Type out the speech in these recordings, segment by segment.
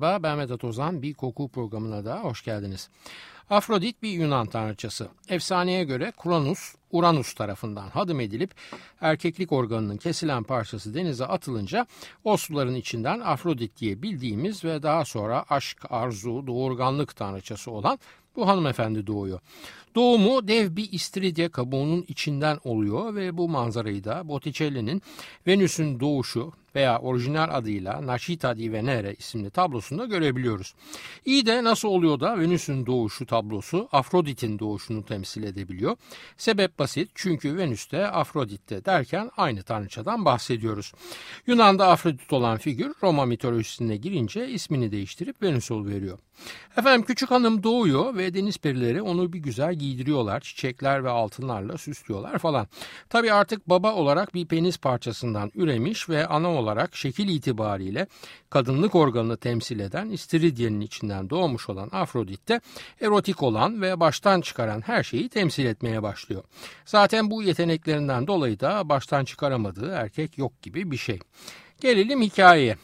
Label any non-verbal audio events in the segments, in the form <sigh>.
Merhaba ben Vedat Ozan. Bir koku programına da hoş geldiniz. Afrodit bir Yunan tanrıçası. Efsaneye göre Kronus, Uranus tarafından hadım edilip erkeklik organının kesilen parçası denize atılınca o suların içinden Afrodit diye bildiğimiz ve daha sonra aşk, arzu, doğurganlık tanrıçası olan bu hanımefendi doğuyor. Doğumu dev bir istiridye kabuğunun içinden oluyor ve bu manzarayı da Botticelli'nin Venüs'ün doğuşu veya orijinal adıyla Nascita di Venere isimli tablosunda görebiliyoruz. İyi de nasıl oluyor da Venüs'ün doğuşu tablosu Afrodit'in doğuşunu temsil edebiliyor? Sebep basit çünkü Venüs'te Afrodit'te derken aynı tanrıçadan bahsediyoruz. Yunan'da Afrodit olan figür Roma mitolojisine girince ismini değiştirip Venüs veriyor. Efendim küçük hanım doğuyor ve deniz perileri onu bir güzel giydiriyorlar. Çiçekler ve altınlarla süslüyorlar falan. Tabi artık baba olarak bir penis parçasından üremiş ve ana olarak şekil itibariyle kadınlık organını temsil eden istiridyenin içinden doğmuş olan Afrodit de erotik olan ve baştan çıkaran her şeyi temsil etmeye başlıyor. Zaten bu yeteneklerinden dolayı da baştan çıkaramadığı erkek yok gibi bir şey. Gelelim hikayeye.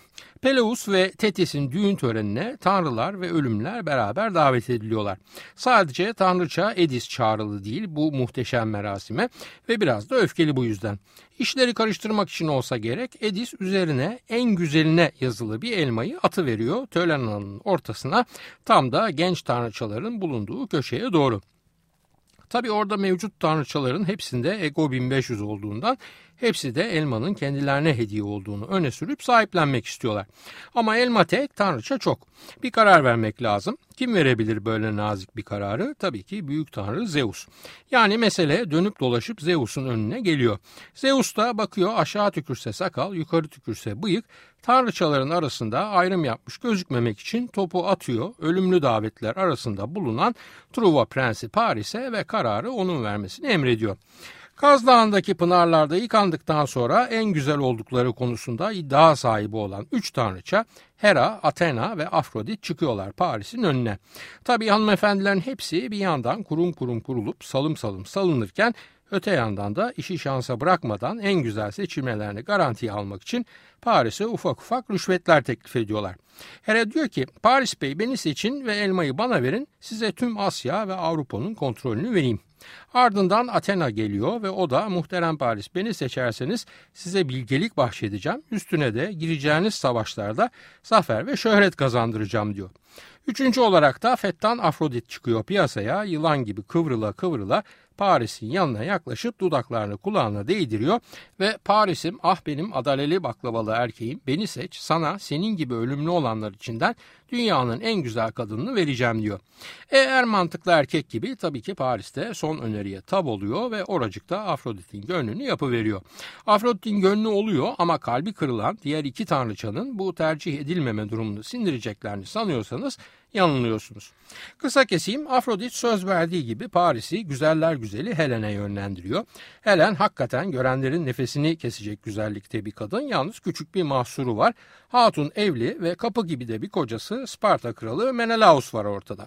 Peleus ve Tetis'in düğün törenine tanrılar ve ölümler beraber davet ediliyorlar. Sadece tanrıça Edis çağrılı değil bu muhteşem merasime ve biraz da öfkeli bu yüzden. İşleri karıştırmak için olsa gerek Edis üzerine en güzeline yazılı bir elmayı atı veriyor tören alanının ortasına tam da genç tanrıçaların bulunduğu köşeye doğru. Tabi orada mevcut tanrıçaların hepsinde Ego 1500 olduğundan hepsi de elmanın kendilerine hediye olduğunu öne sürüp sahiplenmek istiyorlar. Ama elma tek, tanrıça çok. Bir karar vermek lazım. Kim verebilir böyle nazik bir kararı? Tabii ki büyük tanrı Zeus. Yani mesele dönüp dolaşıp Zeus'un önüne geliyor. Zeus da bakıyor aşağı tükürse sakal, yukarı tükürse bıyık, tanrıçaların arasında ayrım yapmış gözükmemek için topu atıyor. Ölümlü davetler arasında bulunan Truva Prensi Paris'e ve kararı onun vermesini emrediyor. Kaz Dağı'ndaki pınarlarda yıkandıktan sonra en güzel oldukları konusunda iddia sahibi olan üç tanrıça Hera, Athena ve Afrodit çıkıyorlar Paris'in önüne. Tabii hanımefendilerin hepsi bir yandan kurum kurum kurulup salım salım salınırken öte yandan da işi şansa bırakmadan en güzel seçilmelerini garantiye almak için Paris'e ufak ufak rüşvetler teklif ediyorlar. Hera diyor ki Paris Bey beni seçin ve elmayı bana verin size tüm Asya ve Avrupa'nın kontrolünü vereyim. Ardından Athena geliyor ve o da muhterem Paris beni seçerseniz size bilgelik bahşedeceğim. Üstüne de gireceğiniz savaşlarda zafer ve şöhret kazandıracağım diyor. Üçüncü olarak da Fettan Afrodit çıkıyor piyasaya yılan gibi kıvrıla kıvrıla Paris'in yanına yaklaşıp dudaklarını kulağına değdiriyor ve Paris'im ah benim adaleli baklavalı erkeğim beni seç sana senin gibi ölümlü olanlar içinden dünyanın en güzel kadınını vereceğim diyor. Eğer mantıklı erkek gibi tabii ki Paris'te son öneriye tab oluyor ve oracıkta Afrodit'in gönlünü yapıveriyor. Afrodit'in gönlü oluyor ama kalbi kırılan diğer iki tanrıçanın bu tercih edilmeme durumunu sindireceklerini sanıyorsanız yanılıyorsunuz. Kısa keseyim Afrodit söz verdiği gibi Paris'i güzeller güzeli Helen'e yönlendiriyor. Helen hakikaten görenlerin nefesini kesecek güzellikte bir kadın yalnız küçük bir mahsuru var. Hatun evli ve kapı gibi de bir kocası Sparta kralı Menelaus var ortada.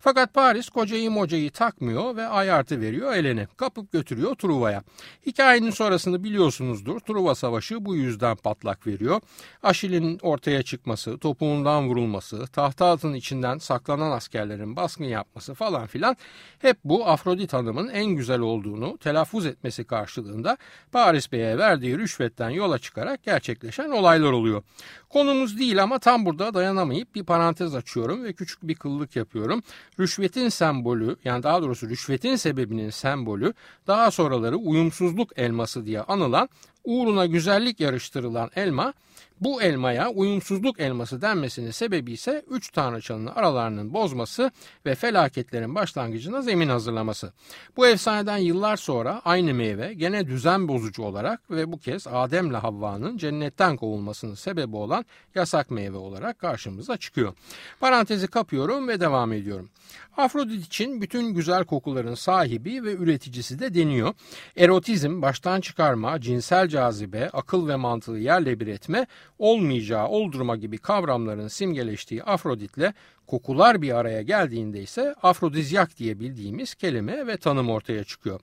Fakat Paris kocayı mocayı takmıyor ve ayartı veriyor Helen'e. Kapıp götürüyor Truva'ya. Hikayenin sonrasını biliyorsunuzdur. Truva savaşı bu yüzden patlak veriyor. Aşil'in ortaya çıkması, topuğundan vurulması, tahta altın içinden saklanan askerlerin baskın yapması falan filan hep bu Afrodit Hanım'ın en güzel olduğunu telaffuz etmesi karşılığında Paris Bey'e verdiği rüşvetten yola çıkarak gerçekleşen olaylar oluyor. Konumuz değil ama tam burada dayanamayıp bir parantez açıyorum ve küçük bir kıllık yapıyorum. Rüşvetin sembolü yani daha doğrusu rüşvetin sebebinin sembolü daha sonraları uyumsuzluk elması diye anılan uğruna güzellik yarıştırılan elma bu elmaya uyumsuzluk elması denmesinin sebebi ise üç tanrıçanın aralarının bozması ve felaketlerin başlangıcına zemin hazırlaması. Bu efsaneden yıllar sonra aynı meyve gene düzen bozucu olarak ve bu kez Adem'le Havva'nın cennetten kovulmasının sebebi olan yasak meyve olarak karşımıza çıkıyor. Parantezi kapıyorum ve devam ediyorum. Afrodit için bütün güzel kokuların sahibi ve üreticisi de deniyor. Erotizm, baştan çıkarma, cinsel cazibe, akıl ve mantığı yerle bir etme, olmayacağı, oldurma gibi kavramların simgeleştiği Afrodit'le Kokular bir araya geldiğinde ise afrodizyak diye bildiğimiz kelime ve tanım ortaya çıkıyor.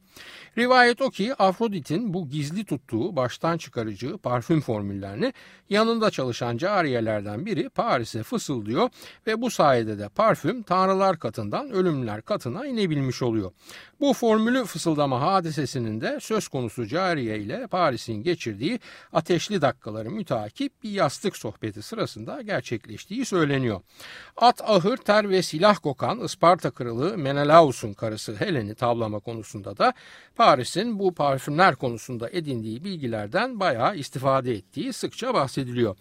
Rivayet o ki Afrodit'in bu gizli tuttuğu baştan çıkarıcı parfüm formüllerini yanında çalışan cariyelerden biri Paris'e fısıldıyor ve bu sayede de parfüm tanrılar katından ölümler katına inebilmiş oluyor. Bu formülü fısıldama hadisesinin de söz konusu cariye ile Paris'in geçirdiği ateşli dakikaları mütakip bir yastık sohbeti sırasında gerçekleştiği söyleniyor. At ahır, ter ve silah kokan Isparta kralı Menelaus'un karısı Helen'i tavlama konusunda da Paris'in bu parfümler konusunda edindiği bilgilerden bayağı istifade ettiği sıkça bahsediliyor.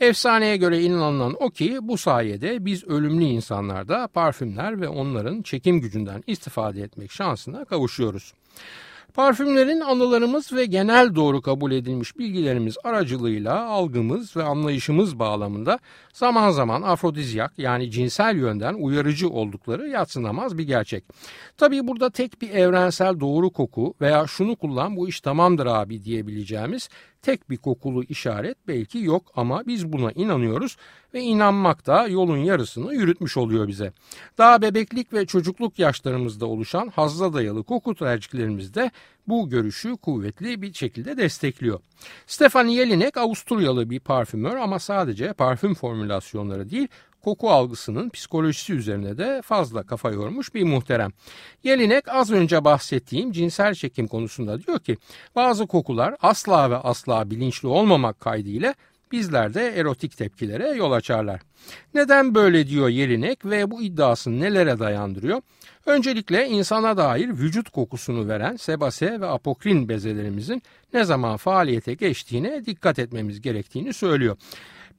Efsaneye göre inanılan o ki bu sayede biz ölümlü insanlarda parfümler ve onların çekim gücünden istifade etmek şansına kavuşuyoruz. Parfümlerin anılarımız ve genel doğru kabul edilmiş bilgilerimiz aracılığıyla algımız ve anlayışımız bağlamında zaman zaman afrodizyak yani cinsel yönden uyarıcı oldukları yatsınamaz bir gerçek. Tabii burada tek bir evrensel doğru koku veya şunu kullan bu iş tamamdır abi diyebileceğimiz tek bir kokulu işaret belki yok ama biz buna inanıyoruz ve inanmak da yolun yarısını yürütmüş oluyor bize. Daha bebeklik ve çocukluk yaşlarımızda oluşan hazla dayalı koku tercihlerimiz de bu görüşü kuvvetli bir şekilde destekliyor. Stefan Jelinek Avusturyalı bir parfümör ama sadece parfüm formülasyonları değil koku algısının psikolojisi üzerine de fazla kafa yormuş bir muhterem. Jelinek az önce bahsettiğim cinsel çekim konusunda diyor ki bazı kokular asla ve asla bilinçli olmamak kaydıyla bizlerde erotik tepkilere yol açarlar. Neden böyle diyor Jelinek ve bu iddiasını nelere dayandırıyor? Öncelikle insana dair vücut kokusunu veren sebase ve apokrin bezelerimizin ne zaman faaliyete geçtiğine dikkat etmemiz gerektiğini söylüyor.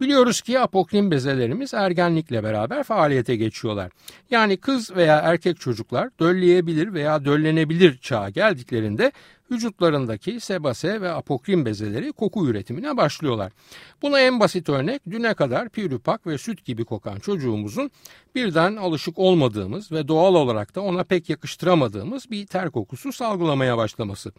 Biliyoruz ki apokrin bezelerimiz ergenlikle beraber faaliyete geçiyorlar. Yani kız veya erkek çocuklar dölleyebilir veya döllenebilir çağa geldiklerinde vücutlarındaki sebase ve apokrin bezeleri koku üretimine başlıyorlar. Buna en basit örnek düne kadar pürüpak ve süt gibi kokan çocuğumuzun birden alışık olmadığımız ve doğal olarak da ona pek yakıştıramadığımız bir ter kokusu salgılamaya başlaması.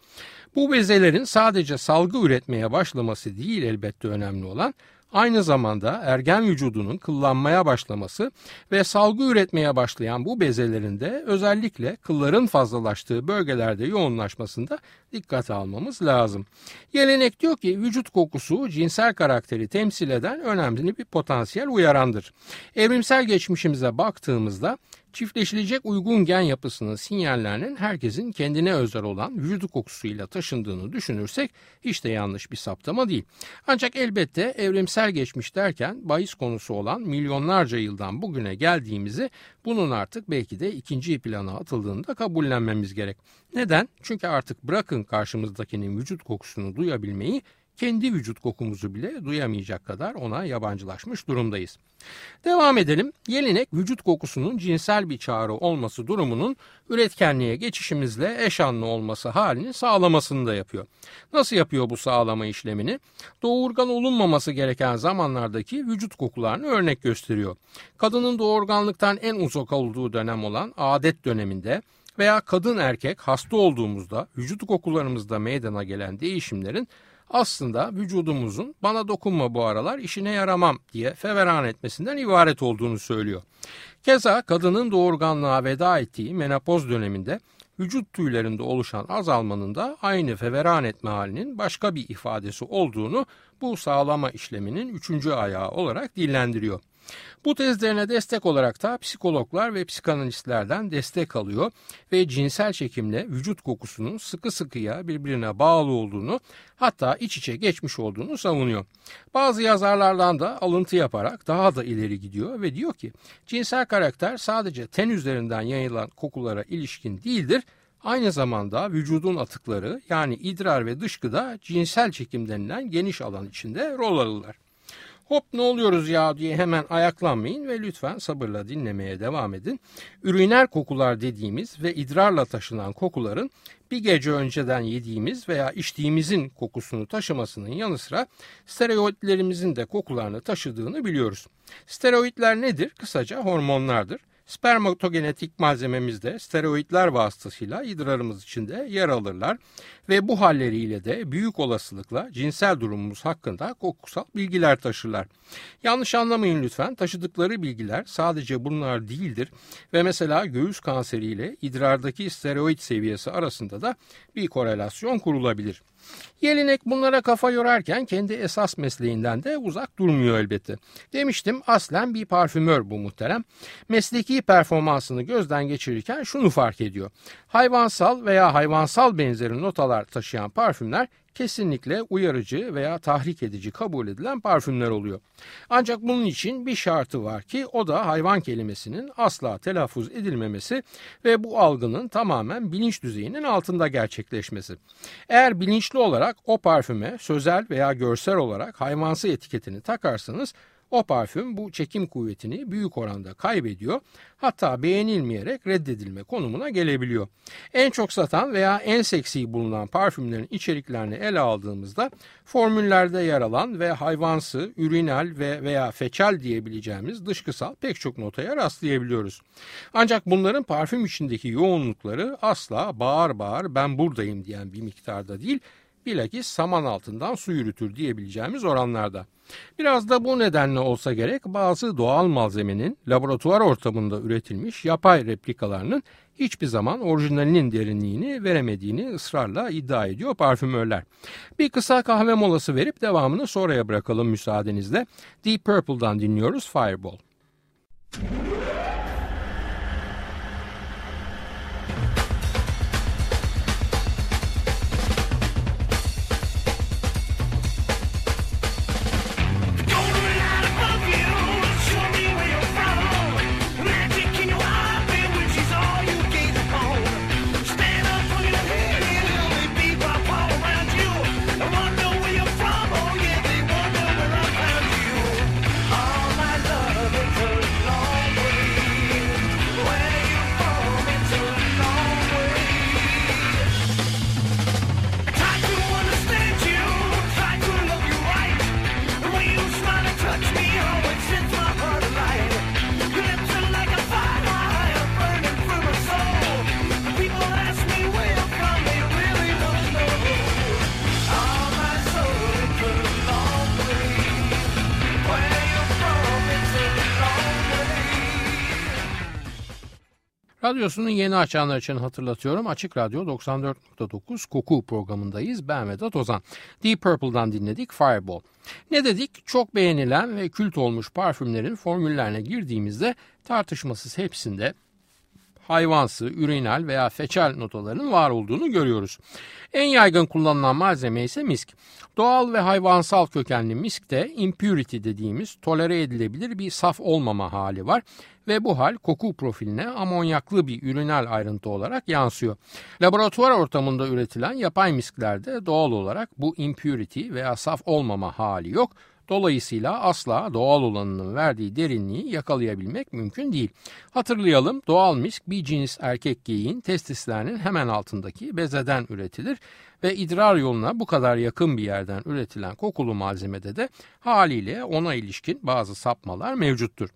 Bu bezelerin sadece salgı üretmeye başlaması değil elbette önemli olan aynı zamanda ergen vücudunun kıllanmaya başlaması ve salgı üretmeye başlayan bu bezelerin de özellikle kılların fazlalaştığı bölgelerde yoğunlaşmasında dikkate almamız lazım. Gelenek diyor ki vücut kokusu cinsel karakteri temsil eden önemli bir potansiyel uyarandır. Evrimsel geçmişimize baktığımızda çiftleşilecek uygun gen yapısının sinyallerinin herkesin kendine özel olan vücut kokusuyla taşındığını düşünürsek hiç de yanlış bir saptama değil. Ancak elbette evrimsel geçmiş derken bahis konusu olan milyonlarca yıldan bugüne geldiğimizi bunun artık belki de ikinci plana atıldığında kabullenmemiz gerek. Neden? Çünkü artık bırakın karşımızdakinin vücut kokusunu duyabilmeyi kendi vücut kokumuzu bile duyamayacak kadar ona yabancılaşmış durumdayız. Devam edelim. Yelinek vücut kokusunun cinsel bir çağrı olması durumunun üretkenliğe geçişimizle eş anlı olması halini sağlamasını da yapıyor. Nasıl yapıyor bu sağlama işlemini? Doğurgan olunmaması gereken zamanlardaki vücut kokularını örnek gösteriyor. Kadının doğurganlıktan en uzak olduğu dönem olan adet döneminde veya kadın erkek hasta olduğumuzda vücut kokularımızda meydana gelen değişimlerin aslında vücudumuzun bana dokunma bu aralar işine yaramam diye feveran etmesinden ibaret olduğunu söylüyor. Keza kadının doğurganlığa veda ettiği menopoz döneminde vücut tüylerinde oluşan azalmanın da aynı feveran etme halinin başka bir ifadesi olduğunu bu sağlama işleminin üçüncü ayağı olarak dillendiriyor. Bu tezlerine destek olarak da psikologlar ve psikanalistlerden destek alıyor ve cinsel çekimle vücut kokusunun sıkı sıkıya birbirine bağlı olduğunu hatta iç içe geçmiş olduğunu savunuyor. Bazı yazarlardan da alıntı yaparak daha da ileri gidiyor ve diyor ki cinsel karakter sadece ten üzerinden yayılan kokulara ilişkin değildir aynı zamanda vücudun atıkları yani idrar ve dışkıda cinsel çekim denilen geniş alan içinde rol alırlar. Hop ne oluyoruz ya diye hemen ayaklanmayın ve lütfen sabırla dinlemeye devam edin. Üriner kokular dediğimiz ve idrarla taşınan kokuların bir gece önceden yediğimiz veya içtiğimizin kokusunu taşımasının yanı sıra steroidlerimizin de kokularını taşıdığını biliyoruz. Steroidler nedir? Kısaca hormonlardır. Spermatogenetik malzememizde steroidler vasıtasıyla idrarımız içinde yer alırlar ve bu halleriyle de büyük olasılıkla cinsel durumumuz hakkında kokusal bilgiler taşırlar. Yanlış anlamayın lütfen taşıdıkları bilgiler sadece bunlar değildir ve mesela göğüs kanseriyle idrardaki steroid seviyesi arasında da bir korelasyon kurulabilir. Yelinek bunlara kafa yorarken kendi esas mesleğinden de uzak durmuyor elbette. Demiştim aslen bir parfümör bu muhterem. Mesleki performansını gözden geçirirken şunu fark ediyor. Hayvansal veya hayvansal benzeri notalar taşıyan parfümler kesinlikle uyarıcı veya tahrik edici kabul edilen parfümler oluyor. Ancak bunun için bir şartı var ki o da hayvan kelimesinin asla telaffuz edilmemesi ve bu algının tamamen bilinç düzeyinin altında gerçekleşmesi. Eğer bilinçli olarak o parfüme sözel veya görsel olarak hayvansı etiketini takarsanız o parfüm bu çekim kuvvetini büyük oranda kaybediyor. Hatta beğenilmeyerek reddedilme konumuna gelebiliyor. En çok satan veya en seksi bulunan parfümlerin içeriklerini ele aldığımızda formüllerde yer alan ve hayvansı, ürinal ve veya feçal diyebileceğimiz dışkısal pek çok notaya rastlayabiliyoruz. Ancak bunların parfüm içindeki yoğunlukları asla bağır bağır ben buradayım diyen bir miktarda değil, bilakis saman altından su yürütür diyebileceğimiz oranlarda. Biraz da bu nedenle olsa gerek bazı doğal malzemenin laboratuvar ortamında üretilmiş yapay replikalarının hiçbir zaman orijinalinin derinliğini veremediğini ısrarla iddia ediyor parfümörler. Bir kısa kahve molası verip devamını sonraya bırakalım müsaadenizle. Deep Purple'dan dinliyoruz Fireball. Radyosunu yeni açanlar için hatırlatıyorum. Açık Radyo 94.9 Koku programındayız. Ben Vedat Ozan. Deep Purple'dan dinledik Fireball. Ne dedik? Çok beğenilen ve kült olmuş parfümlerin formüllerine girdiğimizde tartışmasız hepsinde hayvansı, ürinal veya feçal notaların var olduğunu görüyoruz. En yaygın kullanılan malzeme ise misk. Doğal ve hayvansal kökenli miskte impurity dediğimiz tolere edilebilir bir saf olmama hali var ve bu hal koku profiline amonyaklı bir ürünal ayrıntı olarak yansıyor. Laboratuvar ortamında üretilen yapay misklerde doğal olarak bu impurity veya saf olmama hali yok. Dolayısıyla asla doğal olanının verdiği derinliği yakalayabilmek mümkün değil. Hatırlayalım doğal misk bir cins erkek geyiğin testislerinin hemen altındaki bezeden üretilir ve idrar yoluna bu kadar yakın bir yerden üretilen kokulu malzemede de haliyle ona ilişkin bazı sapmalar mevcuttur.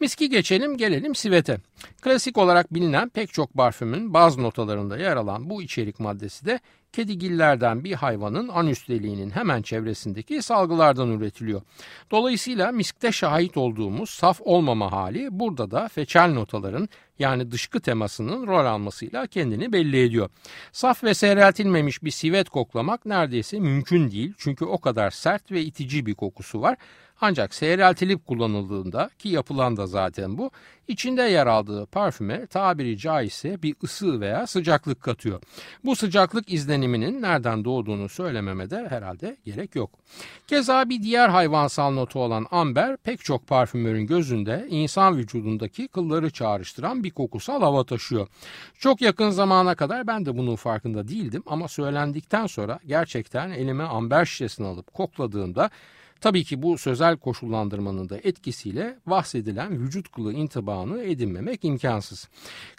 Miski geçelim gelelim sivete. Klasik olarak bilinen pek çok parfümün baz notalarında yer alan bu içerik maddesi de kedigillerden bir hayvanın anüs deliğinin hemen çevresindeki salgılardan üretiliyor. Dolayısıyla miskte şahit olduğumuz saf olmama hali burada da feçal notaların yani dışkı temasının rol almasıyla kendini belli ediyor. Saf ve seyreltilmemiş bir sivet koklamak neredeyse mümkün değil çünkü o kadar sert ve itici bir kokusu var. Ancak seyreltilip kullanıldığında ki yapılan da zaten bu içinde yer aldığı parfüme tabiri caizse bir ısı veya sıcaklık katıyor. Bu sıcaklık izleniminin nereden doğduğunu söylememe de herhalde gerek yok. Keza bir diğer hayvansal notu olan amber pek çok parfümörün gözünde insan vücudundaki kılları çağrıştıran bir kokusal hava taşıyor. Çok yakın zamana kadar ben de bunun farkında değildim ama söylendikten sonra gerçekten elime amber şişesini alıp kokladığımda Tabii ki bu sözel koşullandırmanın da etkisiyle bahsedilen vücut kılı intibaını edinmemek imkansız.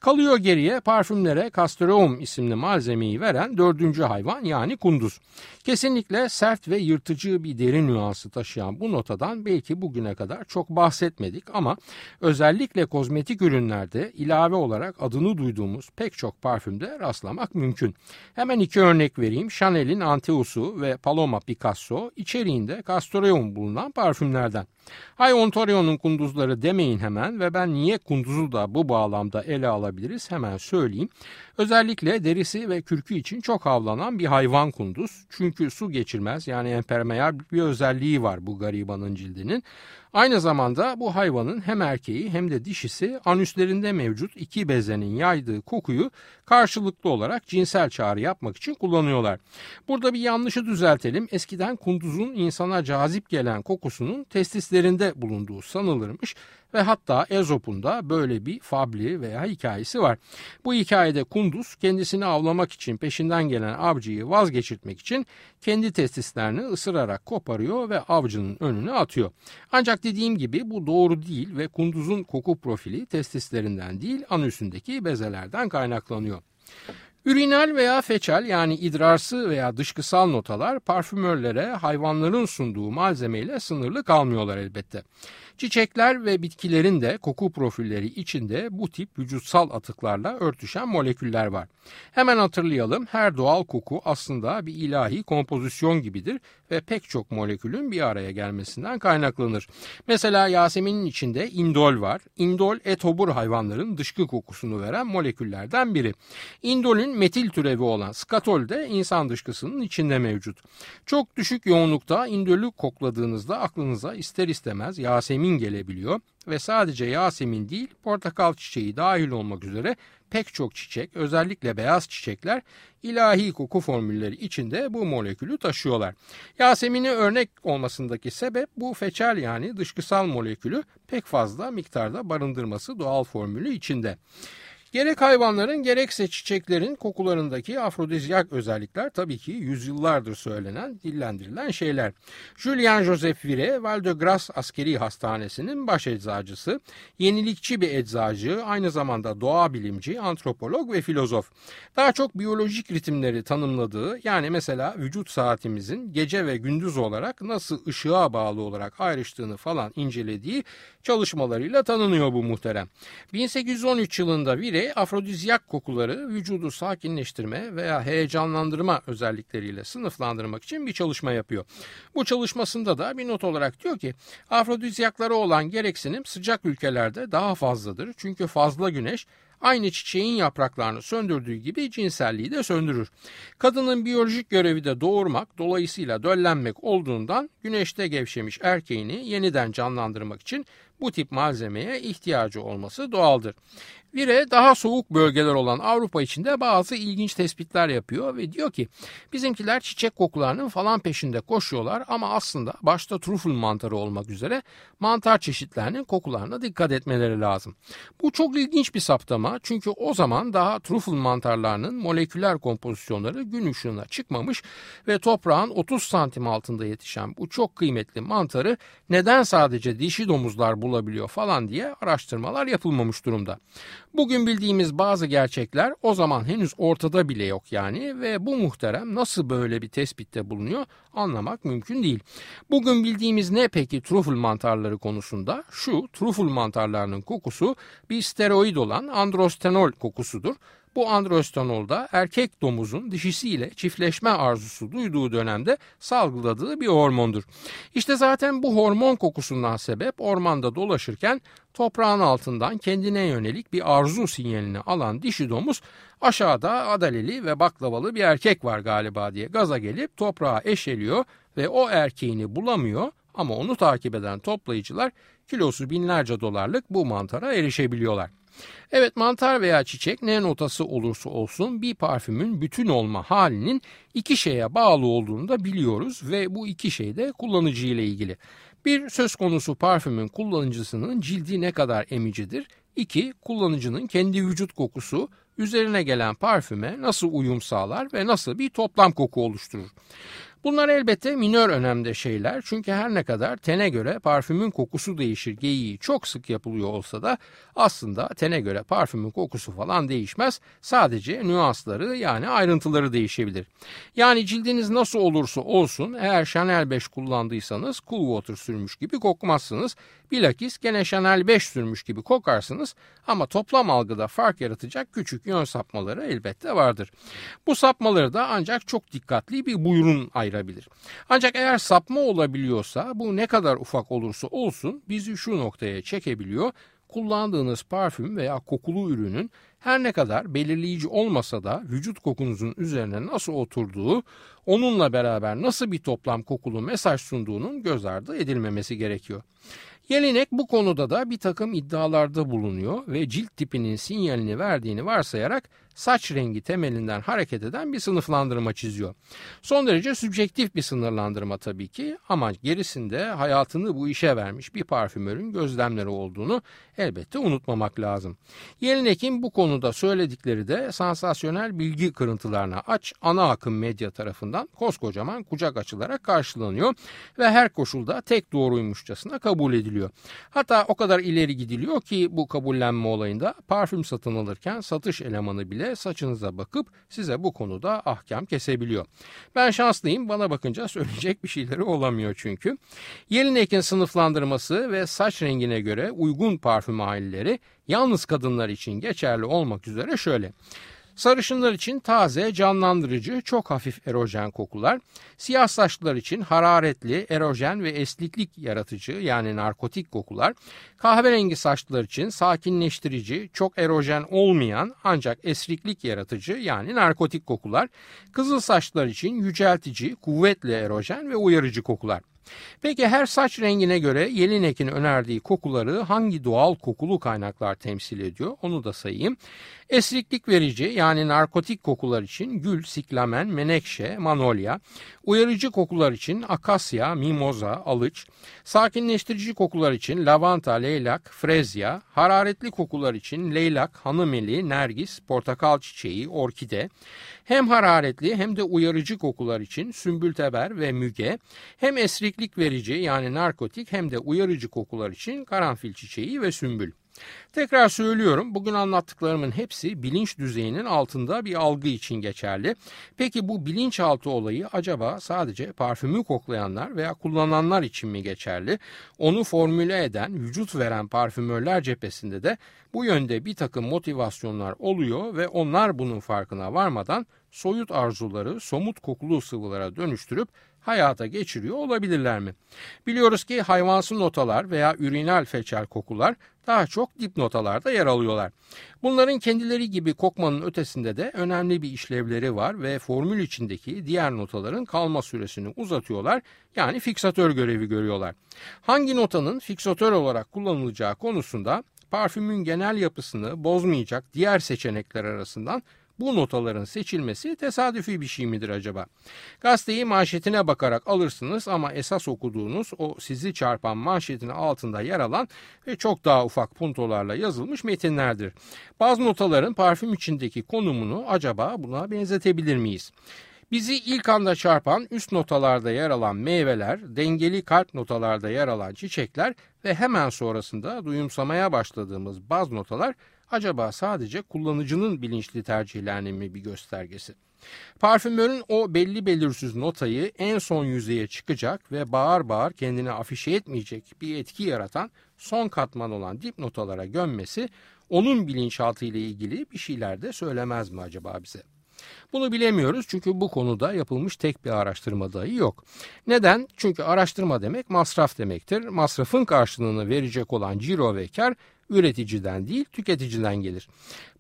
Kalıyor geriye parfümlere Castoreum isimli malzemeyi veren dördüncü hayvan yani kunduz. Kesinlikle sert ve yırtıcı bir deri nüansı taşıyan bu notadan belki bugüne kadar çok bahsetmedik ama özellikle kozmetik ürünlerde ilave olarak adını duyduğumuz pek çok parfümde rastlamak mümkün. Hemen iki örnek vereyim. Chanel'in Anteusu ve Paloma Picasso içeriğinde Castoreum Ontario bulunan parfümlerden. Hay Ontario'nun kunduzları demeyin hemen ve ben niye kunduzu da bu bağlamda ele alabiliriz hemen söyleyeyim. Özellikle derisi ve kürkü için çok avlanan bir hayvan kunduz. Çünkü su geçirmez yani empermeyer bir özelliği var bu garibanın cildinin. Aynı zamanda bu hayvanın hem erkeği hem de dişisi anüslerinde mevcut iki bezenin yaydığı kokuyu karşılıklı olarak cinsel çağrı yapmak için kullanıyorlar. Burada bir yanlışı düzeltelim. Eskiden kunduzun insana cazip gelen kokusunun testislerinde bulunduğu sanılırmış ve hatta Ezop'un da böyle bir fabli veya hikayesi var. Bu hikayede Kunduz kendisini avlamak için peşinden gelen avcıyı vazgeçirtmek için kendi testislerini ısırarak koparıyor ve avcının önüne atıyor. Ancak dediğim gibi bu doğru değil ve Kunduz'un koku profili testislerinden değil anüsündeki bezelerden kaynaklanıyor. Ürinal veya feçal yani idrarsı veya dışkısal notalar parfümörlere hayvanların sunduğu malzemeyle sınırlı kalmıyorlar elbette. Çiçekler ve bitkilerin de koku profilleri içinde bu tip vücutsal atıklarla örtüşen moleküller var. Hemen hatırlayalım her doğal koku aslında bir ilahi kompozisyon gibidir ve pek çok molekülün bir araya gelmesinden kaynaklanır. Mesela Yasemin'in içinde indol var. Indol etobur hayvanların dışkı kokusunu veren moleküllerden biri. Indolün metil türevi olan skatol de insan dışkısının içinde mevcut. Çok düşük yoğunlukta indolü kokladığınızda aklınıza ister istemez Yasemin gelebiliyor ve sadece Yasemin değil portakal çiçeği dahil olmak üzere pek çok çiçek özellikle beyaz çiçekler ilahi koku formülleri içinde bu molekülü taşıyorlar. Yasemin'i örnek olmasındaki sebep bu feçal yani dışkısal molekülü pek fazla miktarda barındırması doğal formülü içinde. Gerek hayvanların gerekse çiçeklerin kokularındaki afrodizyak özellikler tabii ki yüzyıllardır söylenen, dillendirilen şeyler. Julian Joseph Vire, Val de Grace Askeri Hastanesi'nin baş eczacısı, yenilikçi bir eczacı, aynı zamanda doğa bilimci, antropolog ve filozof. Daha çok biyolojik ritimleri tanımladığı, yani mesela vücut saatimizin gece ve gündüz olarak nasıl ışığa bağlı olarak ayrıştığını falan incelediği çalışmalarıyla tanınıyor bu muhterem. 1813 yılında Vire afrodizyak kokuları vücudu sakinleştirme veya heyecanlandırma özellikleriyle sınıflandırmak için bir çalışma yapıyor. Bu çalışmasında da bir not olarak diyor ki afrodizyaklara olan gereksinim sıcak ülkelerde daha fazladır. Çünkü fazla güneş aynı çiçeğin yapraklarını söndürdüğü gibi cinselliği de söndürür. Kadının biyolojik görevi de doğurmak, dolayısıyla döllenmek olduğundan güneşte gevşemiş erkeğini yeniden canlandırmak için bu tip malzemeye ihtiyacı olması doğaldır. Vire daha soğuk bölgeler olan Avrupa içinde bazı ilginç tespitler yapıyor ve diyor ki bizimkiler çiçek kokularının falan peşinde koşuyorlar ama aslında başta trüfül mantarı olmak üzere mantar çeşitlerinin kokularına dikkat etmeleri lazım. Bu çok ilginç bir saptama çünkü o zaman daha trüfül mantarlarının moleküler kompozisyonları gün ışığına çıkmamış ve toprağın 30 santim altında yetişen bu çok kıymetli mantarı neden sadece dişi domuzlar bulabiliyor falan diye araştırmalar yapılmamış durumda. Bugün bildiğimiz bazı gerçekler o zaman henüz ortada bile yok yani ve bu muhterem nasıl böyle bir tespitte bulunuyor anlamak mümkün değil. Bugün bildiğimiz ne peki truful mantarları konusunda? Şu truful mantarlarının kokusu bir steroid olan androstenol kokusudur bu androstenolda erkek domuzun dişisiyle çiftleşme arzusu duyduğu dönemde salgıladığı bir hormondur. İşte zaten bu hormon kokusundan sebep ormanda dolaşırken toprağın altından kendine yönelik bir arzu sinyalini alan dişi domuz aşağıda adaleli ve baklavalı bir erkek var galiba diye gaza gelip toprağa eşeliyor ve o erkeğini bulamıyor Ama onu takip eden toplayıcılar kilosu binlerce dolarlık bu mantara erişebiliyorlar. Evet mantar veya çiçek ne notası olursa olsun bir parfümün bütün olma halinin iki şeye bağlı olduğunu da biliyoruz ve bu iki şey de kullanıcı ile ilgili. Bir söz konusu parfümün kullanıcısının cildi ne kadar emicidir? İki kullanıcının kendi vücut kokusu üzerine gelen parfüme nasıl uyum sağlar ve nasıl bir toplam koku oluşturur. Bunlar elbette minör önemde şeyler çünkü her ne kadar tene göre parfümün kokusu değişir geyiği çok sık yapılıyor olsa da aslında tene göre parfümün kokusu falan değişmez. Sadece nüansları yani ayrıntıları değişebilir. Yani cildiniz nasıl olursa olsun eğer Chanel 5 kullandıysanız Cool Water sürmüş gibi kokmazsınız. Bilakis gene Chanel 5 sürmüş gibi kokarsınız ama toplam algıda fark yaratacak küçük yön sapmaları elbette vardır. Bu sapmaları da ancak çok dikkatli bir buyurun ayırabilir. Ancak eğer sapma olabiliyorsa bu ne kadar ufak olursa olsun bizi şu noktaya çekebiliyor kullandığınız parfüm veya kokulu ürünün her ne kadar belirleyici olmasa da vücut kokunuzun üzerine nasıl oturduğu, onunla beraber nasıl bir toplam kokulu mesaj sunduğunun göz ardı edilmemesi gerekiyor. Yelinek bu konuda da bir takım iddialarda bulunuyor ve cilt tipinin sinyalini verdiğini varsayarak saç rengi temelinden hareket eden bir sınıflandırma çiziyor. Son derece sübjektif bir sınırlandırma tabii ki ama gerisinde hayatını bu işe vermiş bir parfümörün gözlemleri olduğunu elbette unutmamak lazım. Yelinek'in bu konuda söyledikleri de sansasyonel bilgi kırıntılarına aç ana akım medya tarafından koskocaman kucak açılarak karşılanıyor ve her koşulda tek doğruymuşçasına kabul ediliyor. Hatta o kadar ileri gidiliyor ki bu kabullenme olayında parfüm satın alırken satış elemanı bile saçınıza bakıp size bu konuda ahkam kesebiliyor. Ben şanslıyım bana bakınca <laughs> söyleyecek bir şeyleri olamıyor çünkü. Yelinek'in sınıflandırması ve saç rengine göre uygun parfüm aileleri yalnız kadınlar için geçerli olmak üzere şöyle. Sarışınlar için taze, canlandırıcı, çok hafif erojen kokular. Siyah saçlılar için hararetli, erojen ve esliklik yaratıcı yani narkotik kokular. Kahverengi saçlılar için sakinleştirici, çok erojen olmayan ancak esriklik yaratıcı yani narkotik kokular. Kızıl saçlılar için yüceltici, kuvvetli erojen ve uyarıcı kokular. Peki her saç rengine göre Yelinek'in önerdiği kokuları hangi doğal kokulu kaynaklar temsil ediyor? Onu da sayayım. Esriklik verici yani narkotik kokular için gül, siklamen, menekşe, manolya, uyarıcı kokular için akasya, mimoza, alıç, sakinleştirici kokular için lavanta, leylak, frezya, hararetli kokular için leylak, hanımeli, nergis, portakal çiçeği, orkide, hem hararetli hem de uyarıcı kokular için sümbülteber ve müge, hem esriklik verici yani narkotik hem de uyarıcı kokular için karanfil çiçeği ve sümbül. Tekrar söylüyorum bugün anlattıklarımın hepsi bilinç düzeyinin altında bir algı için geçerli. Peki bu bilinçaltı olayı acaba sadece parfümü koklayanlar veya kullananlar için mi geçerli? Onu formüle eden, vücut veren parfümörler cephesinde de bu yönde bir takım motivasyonlar oluyor ve onlar bunun farkına varmadan soyut arzuları somut kokulu sıvılara dönüştürüp hayata geçiriyor olabilirler mi? Biliyoruz ki hayvansı notalar veya ürinal feçal kokular daha çok dip notalarda yer alıyorlar. Bunların kendileri gibi kokmanın ötesinde de önemli bir işlevleri var ve formül içindeki diğer notaların kalma süresini uzatıyorlar yani fiksatör görevi görüyorlar. Hangi notanın fiksatör olarak kullanılacağı konusunda parfümün genel yapısını bozmayacak diğer seçenekler arasından bu notaların seçilmesi tesadüfi bir şey midir acaba? Gazeteyi manşetine bakarak alırsınız ama esas okuduğunuz o sizi çarpan manşetin altında yer alan ve çok daha ufak puntolarla yazılmış metinlerdir. Bazı notaların parfüm içindeki konumunu acaba buna benzetebilir miyiz? Bizi ilk anda çarpan üst notalarda yer alan meyveler, dengeli kalp notalarda yer alan çiçekler ve hemen sonrasında duyumsamaya başladığımız baz notalar acaba sadece kullanıcının bilinçli tercihlerinin mi bir göstergesi? Parfümörün o belli belirsiz notayı en son yüzeye çıkacak ve bağır bağır kendini afişe etmeyecek bir etki yaratan son katman olan dip notalara gömmesi onun bilinçaltı ile ilgili bir şeyler de söylemez mi acaba bize? Bunu bilemiyoruz çünkü bu konuda yapılmış tek bir araştırma dahi yok. Neden? Çünkü araştırma demek masraf demektir. Masrafın karşılığını verecek olan ciro ve kar üreticiden değil tüketiciden gelir.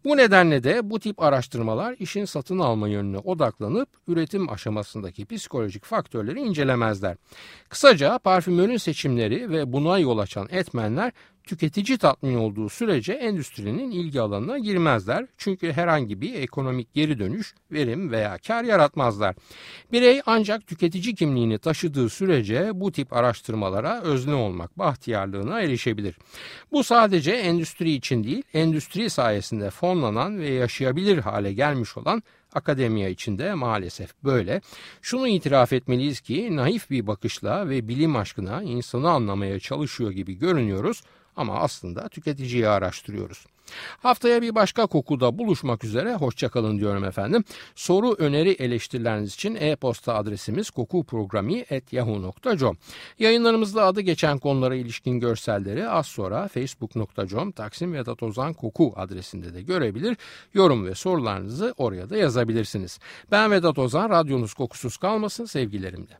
Bu nedenle de bu tip araştırmalar işin satın alma yönüne odaklanıp üretim aşamasındaki psikolojik faktörleri incelemezler. Kısaca parfümörün seçimleri ve buna yol açan etmenler tüketici tatmin olduğu sürece endüstrinin ilgi alanına girmezler. Çünkü herhangi bir ekonomik geri dönüş, verim veya kar yaratmazlar. Birey ancak tüketici kimliğini taşıdığı sürece bu tip araştırmalara özne olmak bahtiyarlığına erişebilir. Bu sadece endüstri için değil, endüstri sayesinde fonlanan ve yaşayabilir hale gelmiş olan Akademiya içinde maalesef böyle. Şunu itiraf etmeliyiz ki naif bir bakışla ve bilim aşkına insanı anlamaya çalışıyor gibi görünüyoruz ama aslında tüketiciyi araştırıyoruz. Haftaya bir başka kokuda buluşmak üzere hoşçakalın diyorum efendim. Soru, öneri, eleştirileriniz için e-posta adresimiz kokuprogrami.yahoo.com Yayınlarımızda adı geçen konulara ilişkin görselleri az sonra facebook.com Taksim Vedat Ozan Koku adresinde de görebilir. Yorum ve sorularınızı oraya da yazabilirsiniz. Ben Vedat Ozan, radyonuz kokusuz kalmasın sevgilerimle.